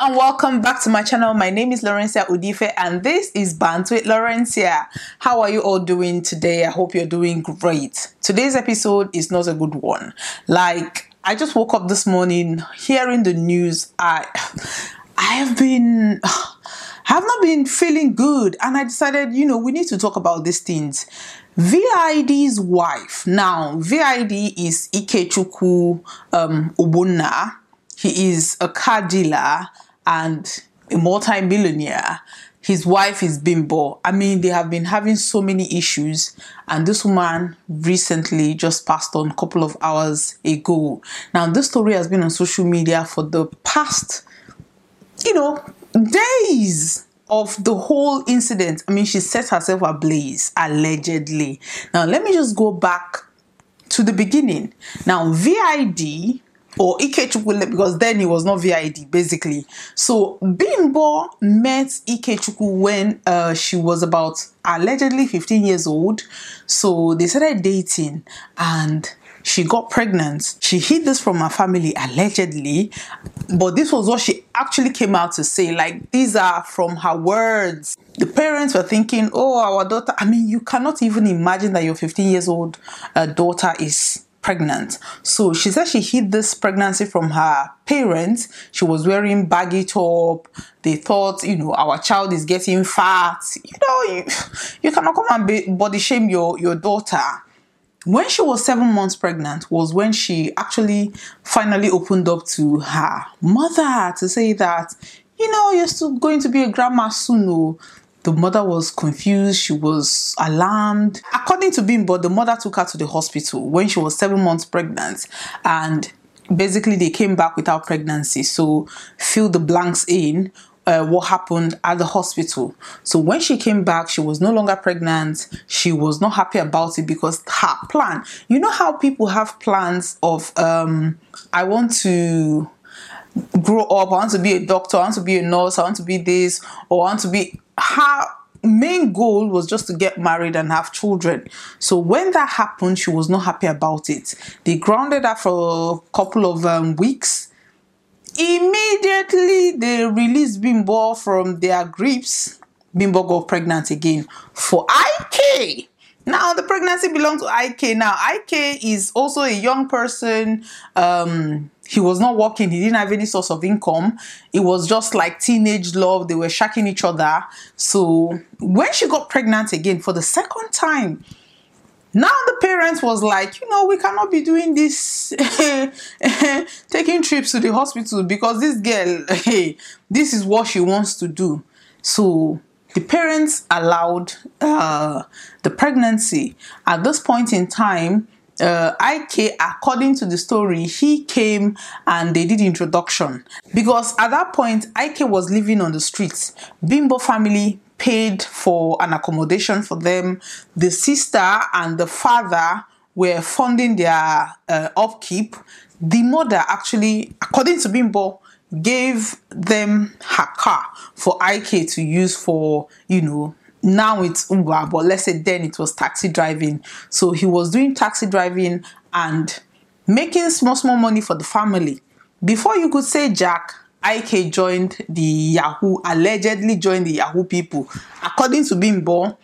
And welcome back to my channel. My name is Lawrencia Udife and this is Bant with Lawrencia. How are you all doing today? I hope you're doing great. Today's episode is not a good one. Like I just woke up this morning hearing the news. I I have been have not been feeling good and I decided, you know, we need to talk about these things. VID's wife. Now, VID is Ikechukwu um, Ogbonna he is a car dealer and a multi-millionaire. His wife is Bimbo. I mean, they have been having so many issues, and this woman recently just passed on a couple of hours ago. Now, this story has been on social media for the past, you know, days of the whole incident. I mean, she set herself ablaze, allegedly. Now, let me just go back to the beginning. Now, VID or Ikechukwu because then he was not VID basically. So Bimbo met Ikechukwu when uh, she was about allegedly 15 years old. So they started dating and she got pregnant. She hid this from her family allegedly, but this was what she actually came out to say. Like these are from her words. The parents were thinking, "Oh, our daughter." I mean, you cannot even imagine that your 15 years old uh, daughter is pregnant. So she said she hid this pregnancy from her parents. She was wearing baggy top. They thought, you know, our child is getting fat. You know, you, you cannot come and be, body shame your, your daughter. When she was seven months pregnant was when she actually finally opened up to her mother to say that, you know, you're still going to be a grandma soon. Oh. The mother was confused, she was alarmed. According to Bimbo, the mother took her to the hospital when she was seven months pregnant and basically they came back without pregnancy. So fill the blanks in uh, what happened at the hospital. So when she came back, she was no longer pregnant. She was not happy about it because her plan, you know how people have plans of, um, I want to grow up, I want to be a doctor, I want to be a nurse, I want to be this, or I want to be her main goal was just to get married and have children. So when that happened, she was not happy about it. They grounded her for a couple of um, weeks. Immediately, they released Bimbo from their grips. Bimbo got pregnant again for IK. Now the pregnancy belongs to IK. Now IK is also a young person. Um, he was not working. He didn't have any source of income. It was just like teenage love. They were shacking each other. So when she got pregnant again for the second time, now the parents was like, you know, we cannot be doing this, taking trips to the hospital because this girl, hey, this is what she wants to do. So the parents allowed uh, the pregnancy. At this point in time, uh, IK, according to the story, he came and they did introduction because at that point IK was living on the streets. Bimbo family paid for an accommodation for them. The sister and the father were funding their uh, upkeep. The mother actually, according to Bimbo, gave them her car for IK to use for, you know, now it's Uber, but let's say then it was taxi driving. So he was doing taxi driving and making small, small money for the family. Before you could say Jack, IK joined the Yahoo, allegedly joined the Yahoo people. According to Bimbo,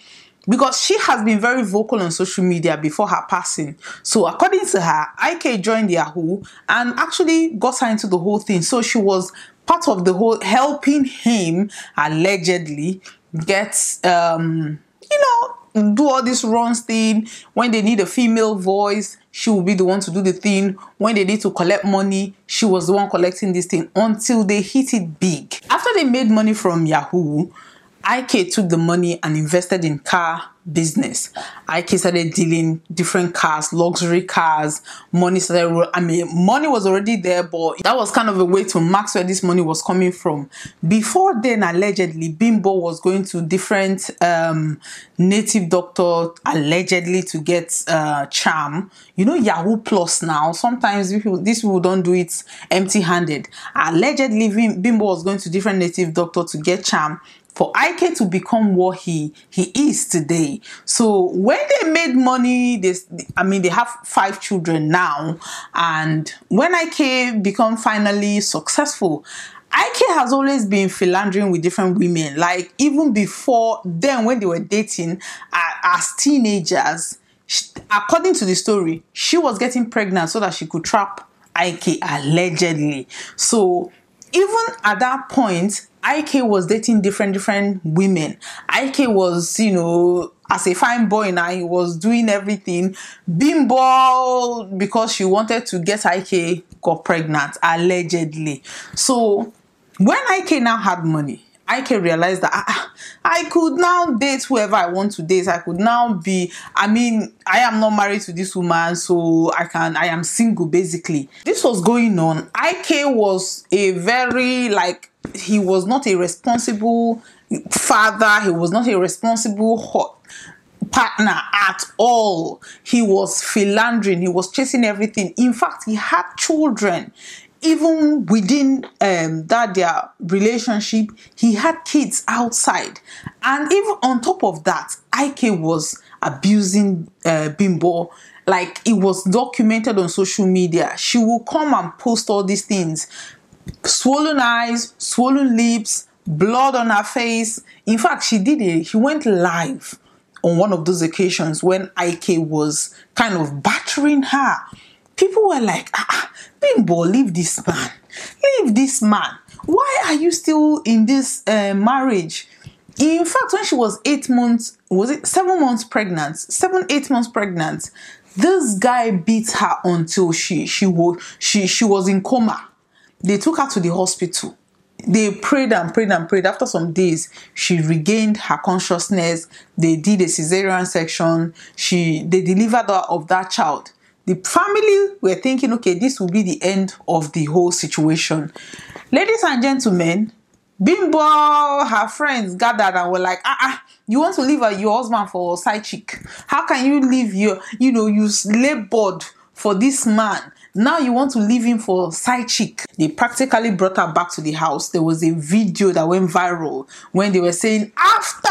because she has been very vocal on social media before her passing. So according to her, IK joined the Yahoo and actually got her into the whole thing. So she was part of the whole helping him allegedly get um you know do all this runs thing. When they need a female voice she will be the one to do the thing. When they need to collect money she was the one collecting this thing until they hit it big. After they made money from yahoo ik took the money and invested in car business. IK started dealing different cars, luxury cars. Money started. I mean, money was already there, but that was kind of a way to max where this money was coming from. Before then, allegedly, Bimbo was going to different um, native doctor allegedly to get uh, charm. You know, Yahoo Plus now. Sometimes people, these people don't do it empty-handed. Allegedly, Bimbo was going to different native doctor to get charm for Ike to become what he he is today. So when they made money, this I mean they have five children now, and when Ike become finally successful, Ike has always been philandering with different women. Like even before then, when they were dating as teenagers, she, according to the story, she was getting pregnant so that she could trap Ike allegedly. So even at that point, Ike was dating different different women. Ike was, you know, as a fine boy now, he was doing everything. Bimbo, because she wanted to get Ike, got pregnant allegedly. So when Ike now had money, Ike realize that ah, I could now date whoever I want to date. I could now be, I mean, I am not married to this woman, so I can, I am single basically. This was going on. Ike was a very, like, he was not a responsible father, he was not a responsible partner at all. He was philandering, he was chasing everything. In fact, he had children even within um, that their relationship, he had kids outside, and even on top of that, Ike was abusing uh, Bimbo. Like it was documented on social media. She will come and post all these things, swollen eyes, swollen lips, blood on her face. In fact, she did it. She went live on one of those occasions when Ike was kind of battering her people were like, ah, Bimbo, leave this man. Leave this man. Why are you still in this uh, marriage? In fact, when she was eight months, was it seven months pregnant? Seven, eight months pregnant. This guy beat her until she she was she she was in coma. They took her to the hospital. They prayed and prayed and prayed. After some days, she regained her consciousness. They did a cesarean section. She they delivered her of that child the family were thinking, okay, this will be the end of the whole situation. Ladies and gentlemen, Bimbo, her friends gathered and were like, ah, ah you want to leave your husband for side chick? How can you leave your, you know, you labored for this man? Now you want to leave him for side chick. They practically brought her back to the house. There was a video that went viral when they were saying after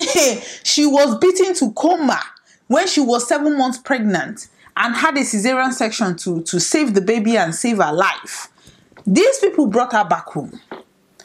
she was beaten to coma when she was seven months pregnant and had a cesarean section to, to save the baby and save her life. These people brought her back home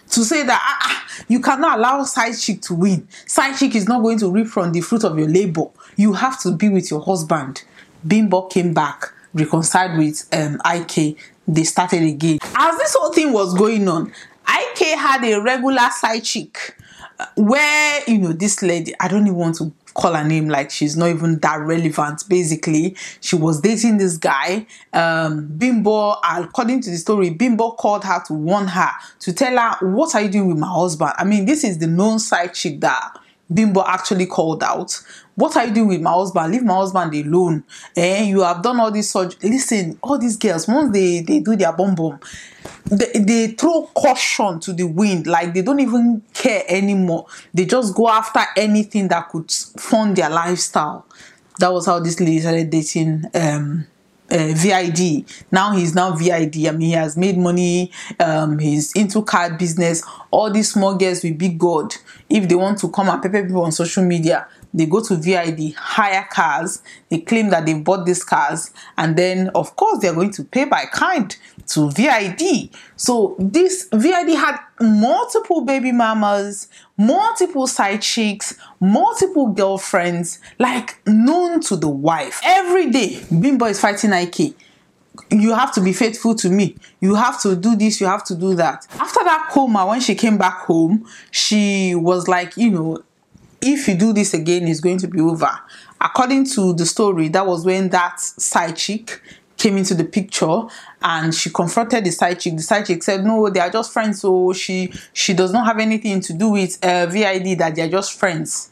to say that ah, ah, you cannot allow side chick to win. Side chick is not going to reap from the fruit of your labor. You have to be with your husband. Bimbo came back, reconciled with um, IK. They started again. As this whole thing was going on, IK had a regular side chick uh, where, you know, this lady, I don't even want to call her name like she's not even that relevant. Basically she was dating this guy um bimbo. According to the story bimbo called her to warn her to tell her what are you doing with my husband? I mean this is the known side chick that bimbo actually called out. What are you doing with my husband? Leave my husband alone. Eh you have done all this surgery. Listen all these girls once they they do their bum bum they, they throw caution to the wind. Like they don't even care anymore. They just go after anything that could fund their lifestyle. That was how this lady started dating um uh, VID. Now he's now VID. I mean, he has made money. Um, he's into card business. All these small girls with big God, if they want to come and pepper people on social media, they go to VID, hire cars, they claim that they bought these cars, and then of course they're going to pay by kind to VID. So this VID had multiple baby mamas, multiple side chicks, multiple girlfriends, like known to the wife. Every day, Bimbo is fighting Ike you have to be faithful to me. You have to do this, you have to do that. After that coma, when she came back home, she was like, you know, if you do this again, it's going to be over. According to the story, that was when that side chick came into the picture and she confronted the side chick. The side chick said, No, they are just friends, so she she does not have anything to do with uh, VID, that they are just friends.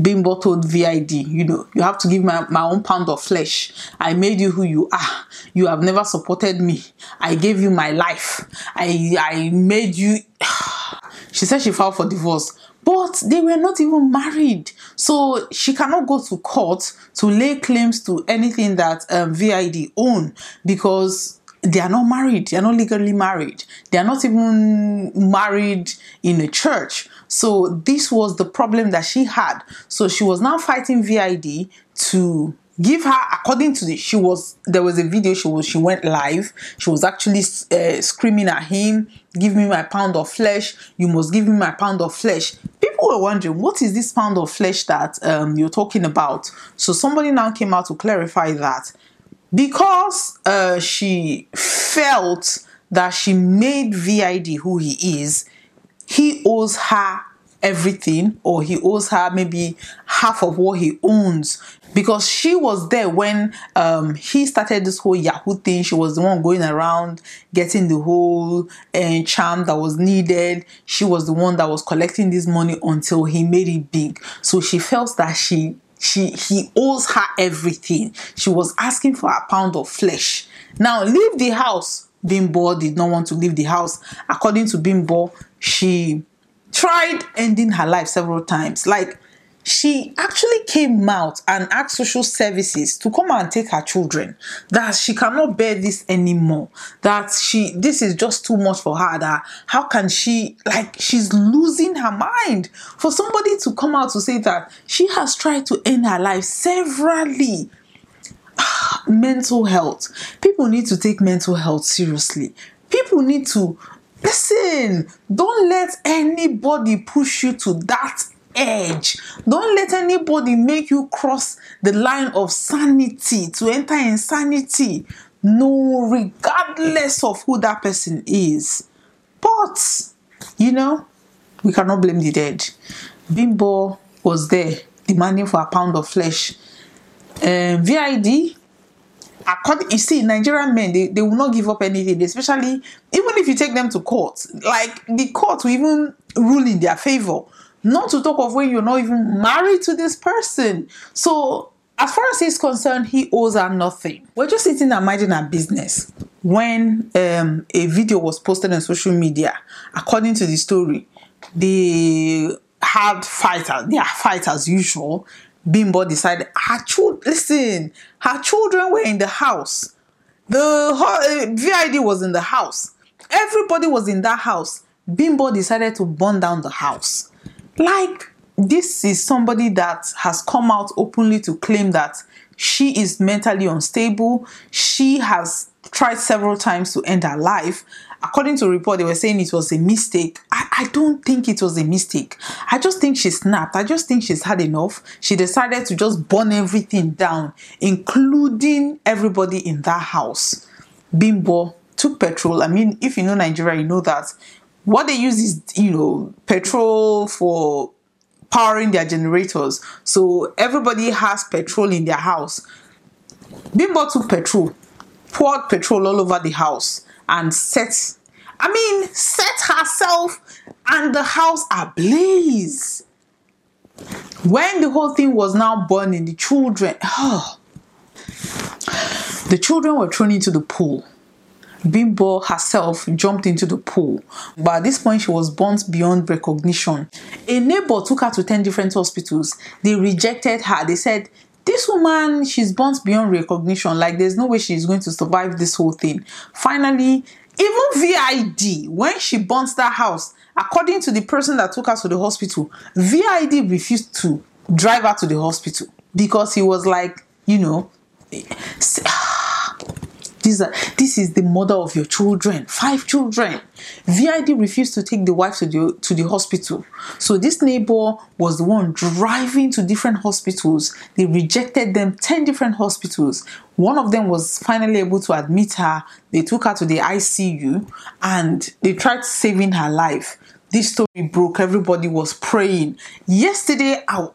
Bimbo told VID, you know, you have to give my, my own pound of flesh. I made you who you are. You have never supported me. I gave you my life. I I made you. she said she filed for divorce but they were not even married. So she cannot go to court to lay claims to anything that um, VID own because they are not married. They are not legally married. They are not even married in a church. So this was the problem that she had. So she was now fighting VID to give her according to the she was there was a video she was she went live she was actually uh, screaming at him give me my pound of flesh you must give me my pound of flesh people were wondering what is this pound of flesh that um, you're talking about? So somebody now came out to clarify that. Because uh, she felt that she made vid who he is he owes her everything or he owes her maybe half of what he owns because she was there when um, he started this whole Yahoo thing. She was the one going around getting the whole uh, charm that was needed. She was the one that was collecting this money until he made it big. So she felt that she she he owes her everything. She was asking for a pound of flesh. Now leave the house. Bimbo did not want to leave the house. According to Bimbo, she tried ending her life several times. Like she actually came out and asked social services to come and take her children. That she cannot bear this anymore. That she this is just too much for her. That how can she like she's losing her mind for somebody to come out to say that she has tried to end her life severally. Mental health. People need to take mental health seriously. People need to listen don't let anybody push you to that edge. Don't let anybody make you cross the line of sanity to enter insanity. No, regardless of who that person is. But, you know, we cannot blame the dead. Bimbo was there demanding for a pound of flesh. Um, VID, according you see, Nigerian men they, they will not give up anything, especially even if you take them to court. Like the court will even rule in their favor. Not to talk of when you're not even married to this person. So, as far as he's concerned, he owes her nothing. We're just sitting and minding our business when um, a video was posted on social media. According to the story, they had fighters. They are fight as usual. Bimbo decided her children. Listen, her children were in the house. The uh, VID was in the house. Everybody was in that house. Bimbo decided to burn down the house. Like, this is somebody that has come out openly to claim that she is mentally unstable. She has tried several times to end her life. According to report, they were saying it was a mistake. I, I don't think it was a mistake. I just think she snapped. I just think she's had enough. She decided to just burn everything down, including everybody in that house. Bimbo took petrol. I mean, if you know Nigeria, you know that what they use is you know petrol for powering their generators. So everybody has petrol in their house. Bimbo took petrol poured petrol all over the house and set i mean set herself and the house ablaze. When the whole thing was now burning the children oh, the children were thrown into the pool Bimbo herself jumped into the pool, but at this point she was burnt beyond recognition. A neighbor took her to 10 different hospitals. They rejected her. They said, this woman, she's burnt beyond recognition. Like, there's no way she's going to survive this whole thing. Finally, even VID, when she burnt that house, according to the person that took her to the hospital, VID refused to drive her to the hospital because he was like, you know, This, uh, this is the mother of your children, five children. VID refused to take the wife to the, to the hospital. So this neighbor was the one driving to different hospitals. They rejected them 10 different hospitals. One of them was finally able to admit her. They took her to the ICU and they tried saving her life this story broke everybody was praying yesterday I,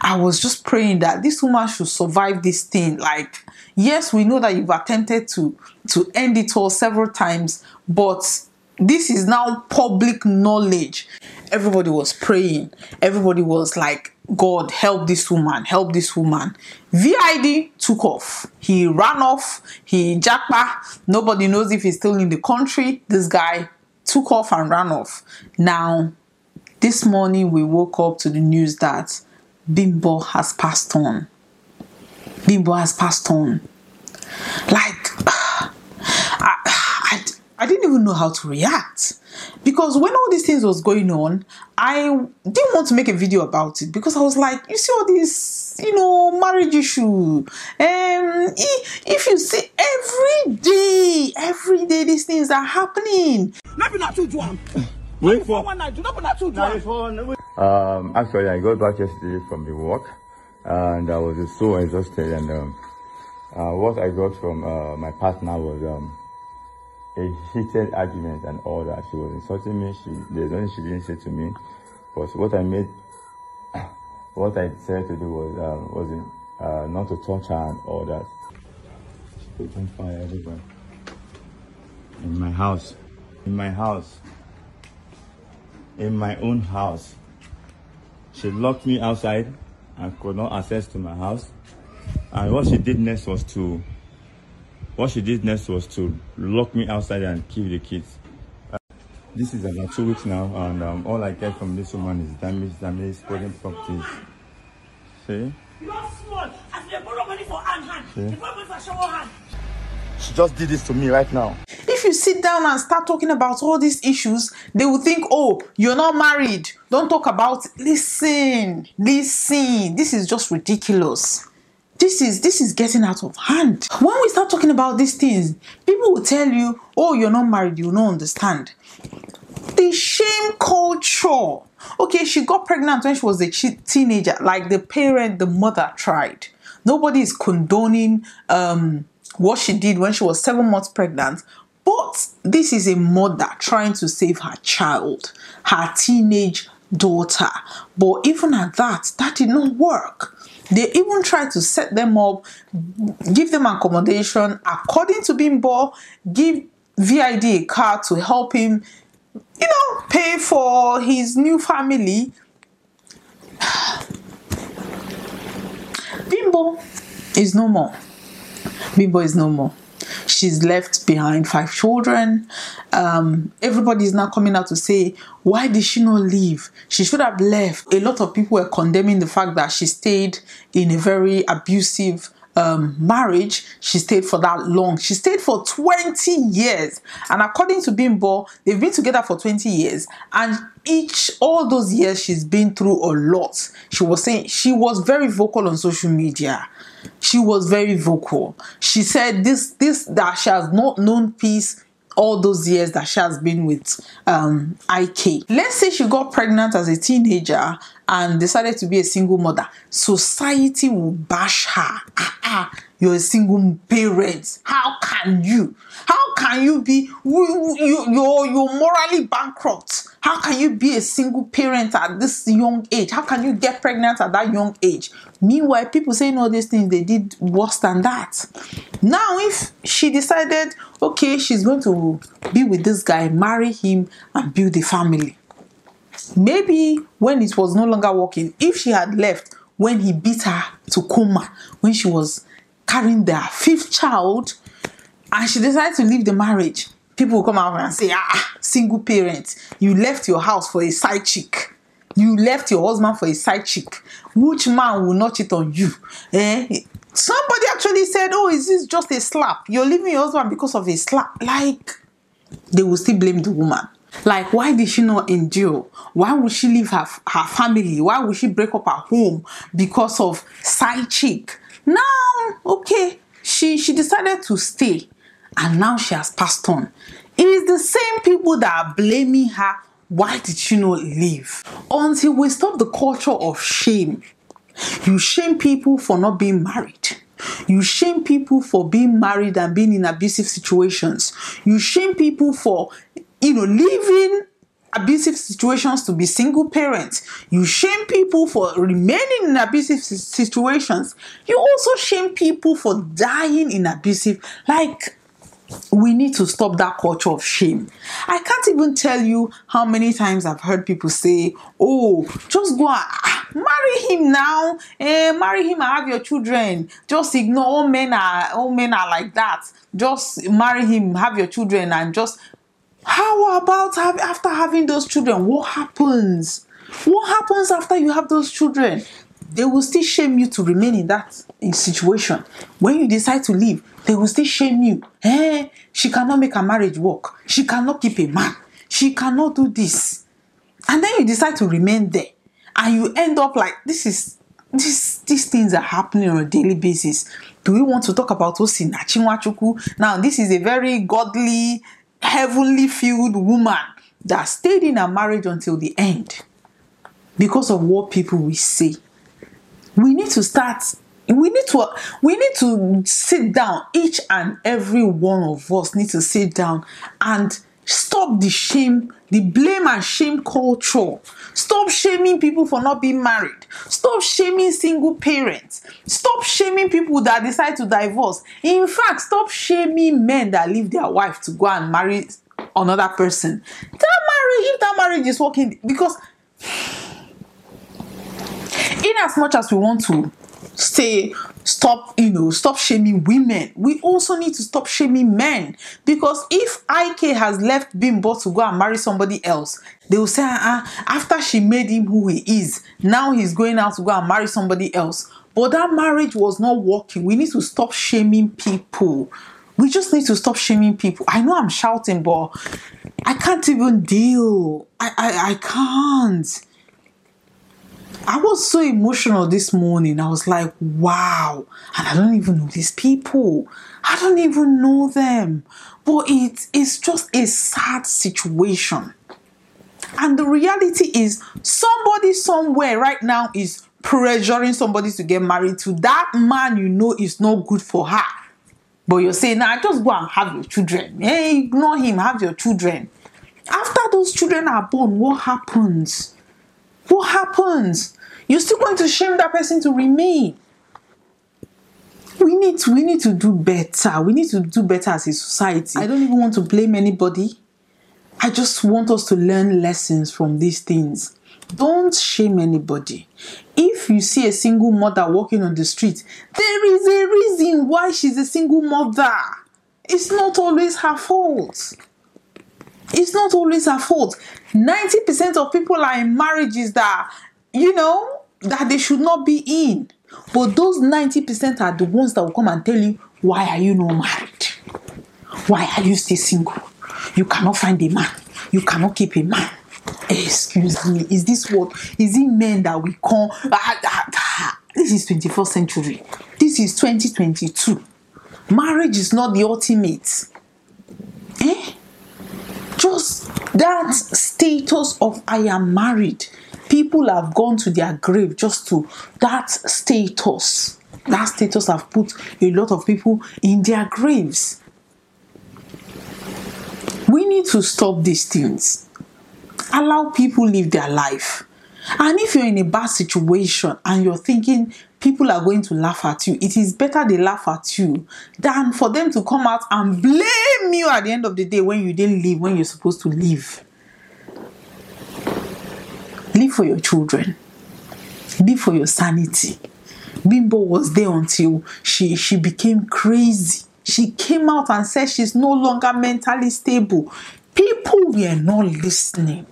I was just praying that this woman should survive this thing like yes we know that you've attempted to to end it all several times but this is now public knowledge. Everybody was praying. Everybody was like god help this woman help this woman. Vid took off. He ran off. He jackpa nobody knows if he's still in the country. This guy took off and ran off. Now this morning we woke up to the news that bimbo has passed on Bimbo has passed on. Like, I, I, I didn't even know how to react. Because when all these things was going on, I didn't want to make a video about it because I was like, you see all these this, you know, marriage issue. Um, if you see every day, every day these things are happening. Wait for Um, actually, I got back yesterday from the work, and I was just so exhausted. And um, uh, what I got from uh, my partner was um, a heated argument and all that. She was insulting me. She there's nothing she didn't say to me, but what I made, what I decided to do was um, was uh, not to touch her and all that. On fire everywhere in my house, in my house in my own house. She locked me outside and could not access to my house. And what she did next was to what she did next was to lock me outside and keep the kids. Uh, this is about two weeks now, and um, all I get from this woman is damage, damage, spoiling properties. See? Small. As they borrow money for hand hand, See? they borrow money for shower hand. She just did this to me right now. If you sit down and start talking about all these issues, they will think, oh, you're not married. Don't talk about listen, listen. This is just ridiculous. This is this is getting out of hand. When we start talking about these things, people will tell you, oh, you're not married, you not understand. The shame culture. Okay, she got pregnant when she was a teenager, like the parent, the mother tried. Nobody is condoning um, what she did when she was seven months pregnant, but this is a mother trying to save her child, her teenage daughter. But even at that, that did not work. They even tried to set them up, give them accommodation. According to Bimbo, give VID a car to help him, you know, pay for his new family. Bimbo is no more. Bimbo is no more. She's left behind five children. Um, everybody is now coming out to say, why did she not leave? She should have left. A lot of people were condemning the fact that she stayed in a very abusive um, marriage. She stayed for that long. She stayed for 20 years. And according to Bimbo, they've been together for 20 years. And each, all those years, she's been through a lot. She was saying, she was very vocal on social media she was very vocal. She said this this that she has not known peace all those years that she has been with um, IK. Let's say she got pregnant as a teenager and decided to be a single mother. Society will bash her. Ah, ah, you're a single parent. How can you? How can you be? You, you, you're, you're morally bankrupt. How can you be a single parent at this young age? How can you get pregnant at that young age? Meanwhile, people saying all these things, they did worse than that. Now, if she decided, okay, she's going to be with this guy, marry him, and build a family. Maybe when it was no longer working, if she had left when he beat her to coma, when she was carrying their fifth child, and she decided to leave the marriage, people will come out and say, ah, single parent, you left your house for a side chick. You left your husband for a side chick. Which man will not cheat on you? Eh? Somebody actually said, oh, is this just a slap? You're leaving your husband because of a slap. Like, they will still blame the woman. Like, why did she not endure? Why would she leave her, her family? Why would she break up her home because of side chick? Now, okay, she, she decided to stay and now she has passed on. It is the same people that are blaming her. Why did she not leave? Until we stop the culture of shame. You shame people for not being married. You shame people for being married and being in abusive situations. You shame people for, you know, leaving abusive situations to be single parents. You shame people for remaining in abusive situations. You also shame people for dying in abusive. Like, we need to stop that culture of shame. I can't even tell you how many times I've heard people say, "Oh, just go ah, marry him now, eh, marry him and have your children. Just ignore all men are all men are like that. Just marry him, have your children, and just." How about have, after having those children? What happens? What happens after you have those children? They will still shame you to remain in that in situation. When you decide to leave, they will still shame you. Eh, she cannot make her marriage work. She cannot keep a man. She cannot do this. And then you decide to remain there. And you end up like this is these these things are happening on a daily basis. Do we want to talk about Osinachi Nwachukwu? Now, this is a very godly, heavenly filled woman that stayed in her marriage until the end because of what people will say. We need to start we need to we need to sit down each and every one of us need to sit down and stop the shame the blame and shame culture. Stop shaming people for not being married. Stop shaming single parents. Stop shaming people that decide to divorce. In fact stop shaming men that leave their wife to go and marry another person. That marriage if that marriage is working because in as much as we want to say stop you know stop shaming women. We also need to stop shaming men. Because if ik has left bimbo to go and marry somebody else they will say uh, after she made him who he is now he's going out to go and marry somebody else. But that marriage was not working. We need to stop shaming people. We just need to stop shaming people. I know i'm shouting but i can't even deal. I i, I can't I was so emotional this morning. I was like, wow. And I don't even know these people. I don't even know them. But it is just a sad situation. And the reality is, somebody somewhere right now is pressuring somebody to get married to. That man you know is not good for her. But you're saying, nah, just go and have your children. Hey, ignore him, have your children. After those children are born, what happens? What happens? You're still going to shame that person to remain. We need to we need to do better. We need to do better as a society. I don't even want to blame anybody. I just want us to learn lessons from these things. Don't shame anybody. If you see a single mother walking on the street, there is a reason why she's a single mother. It's not always her fault. It's not always her fault. 90% of people are in marriages that, you know, that they should not be in. But those 90% are the ones that will come and tell you, why are you not married? Why are you still single? You cannot find a man. You cannot keep a man. Excuse me, is this what? Is it men that we call? Ah, ah, ah. This is 21st century. This is 2022. Marriage is not the ultimate. Eh? Just that status of I am married people have gone to their grave just to that status. That status have put a lot of people in their graves. We need to stop these things. Allow people live their life. And if you're in a bad situation and you're thinking people are going to laugh at you, it is better they laugh at you than for them to come out and blame you at the end of the day when you didn't live when you're supposed to live. Live for your children. Live for your sanity. Bimbo was there until she, she became crazy. She came out and said she's no longer mentally stable. People were not listening.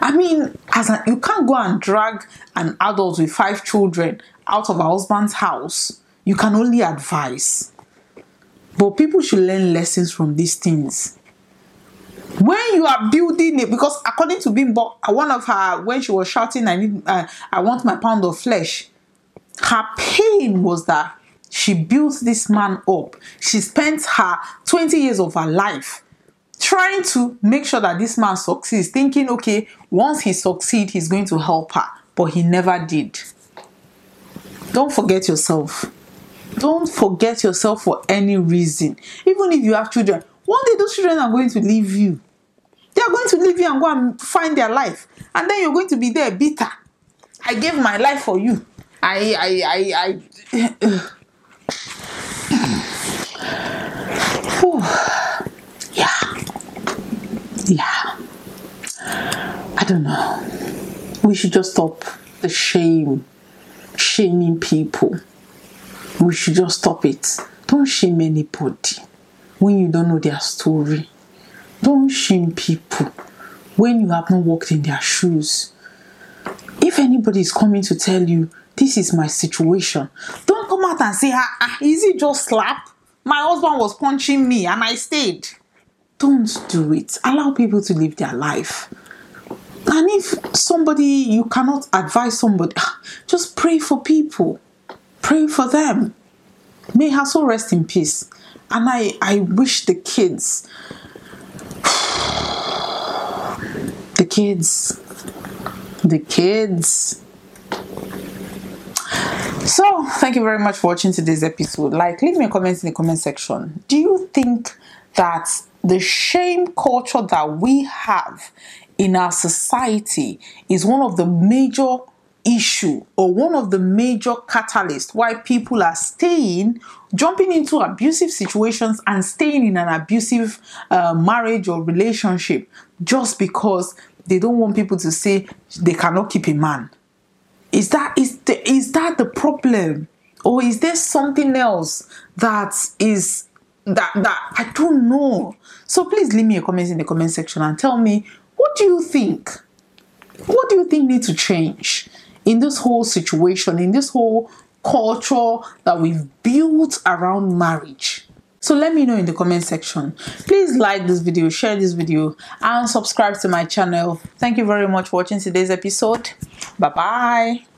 I mean, as a, you can't go and drag an adult with five children out of a husband's house. You can only advise. But people should learn lessons from these things when you are building it because according to bimbo one of her when she was shouting i need uh, i want my pound of flesh her pain was that she built this man up she spent her 20 years of her life trying to make sure that this man succeeds thinking okay once he succeeds he's going to help her but he never did don't forget yourself don't forget yourself for any reason even if you have children one day those children are going to leave you. They are going to leave you and go and find their life. And then you're going to be there bitter. I gave my life for you. I I I I. Yeah. I don't know. We should just stop the shame, shaming people. We should just stop it. Don't shame anybody when you don't know their story. Don't shame people when you have not walked in their shoes. If anybody is coming to tell you, this is my situation, don't come out and say, ah, ah, is it just slap? My husband was punching me and I stayed. Don't do it. Allow people to live their life. and if somebody you cannot advise somebody ah, just pray for people. Pray for them. May her soul rest in peace. And i i wish the kids the kids the kids. So thank you very much for watching today's episode. Like leave me a comment in the comment section. Do you think that the shame culture that we have in our society is one of the major issue or one of the major catalysts why people are staying jumping into abusive situations and staying in an abusive uh, marriage or relationship just because they don't want people to say they cannot keep a man. Is that is the, is that the problem? Or is there something else that is that that I don't know. So please leave me a comment in the comment section and tell me what do you think? What do you think needs to change in this whole situation, in this whole culture that we've built around marriage? So let me know in the comment section. Please like this video, share this video, and subscribe to my channel. Thank you very much for watching today's episode. Bye bye.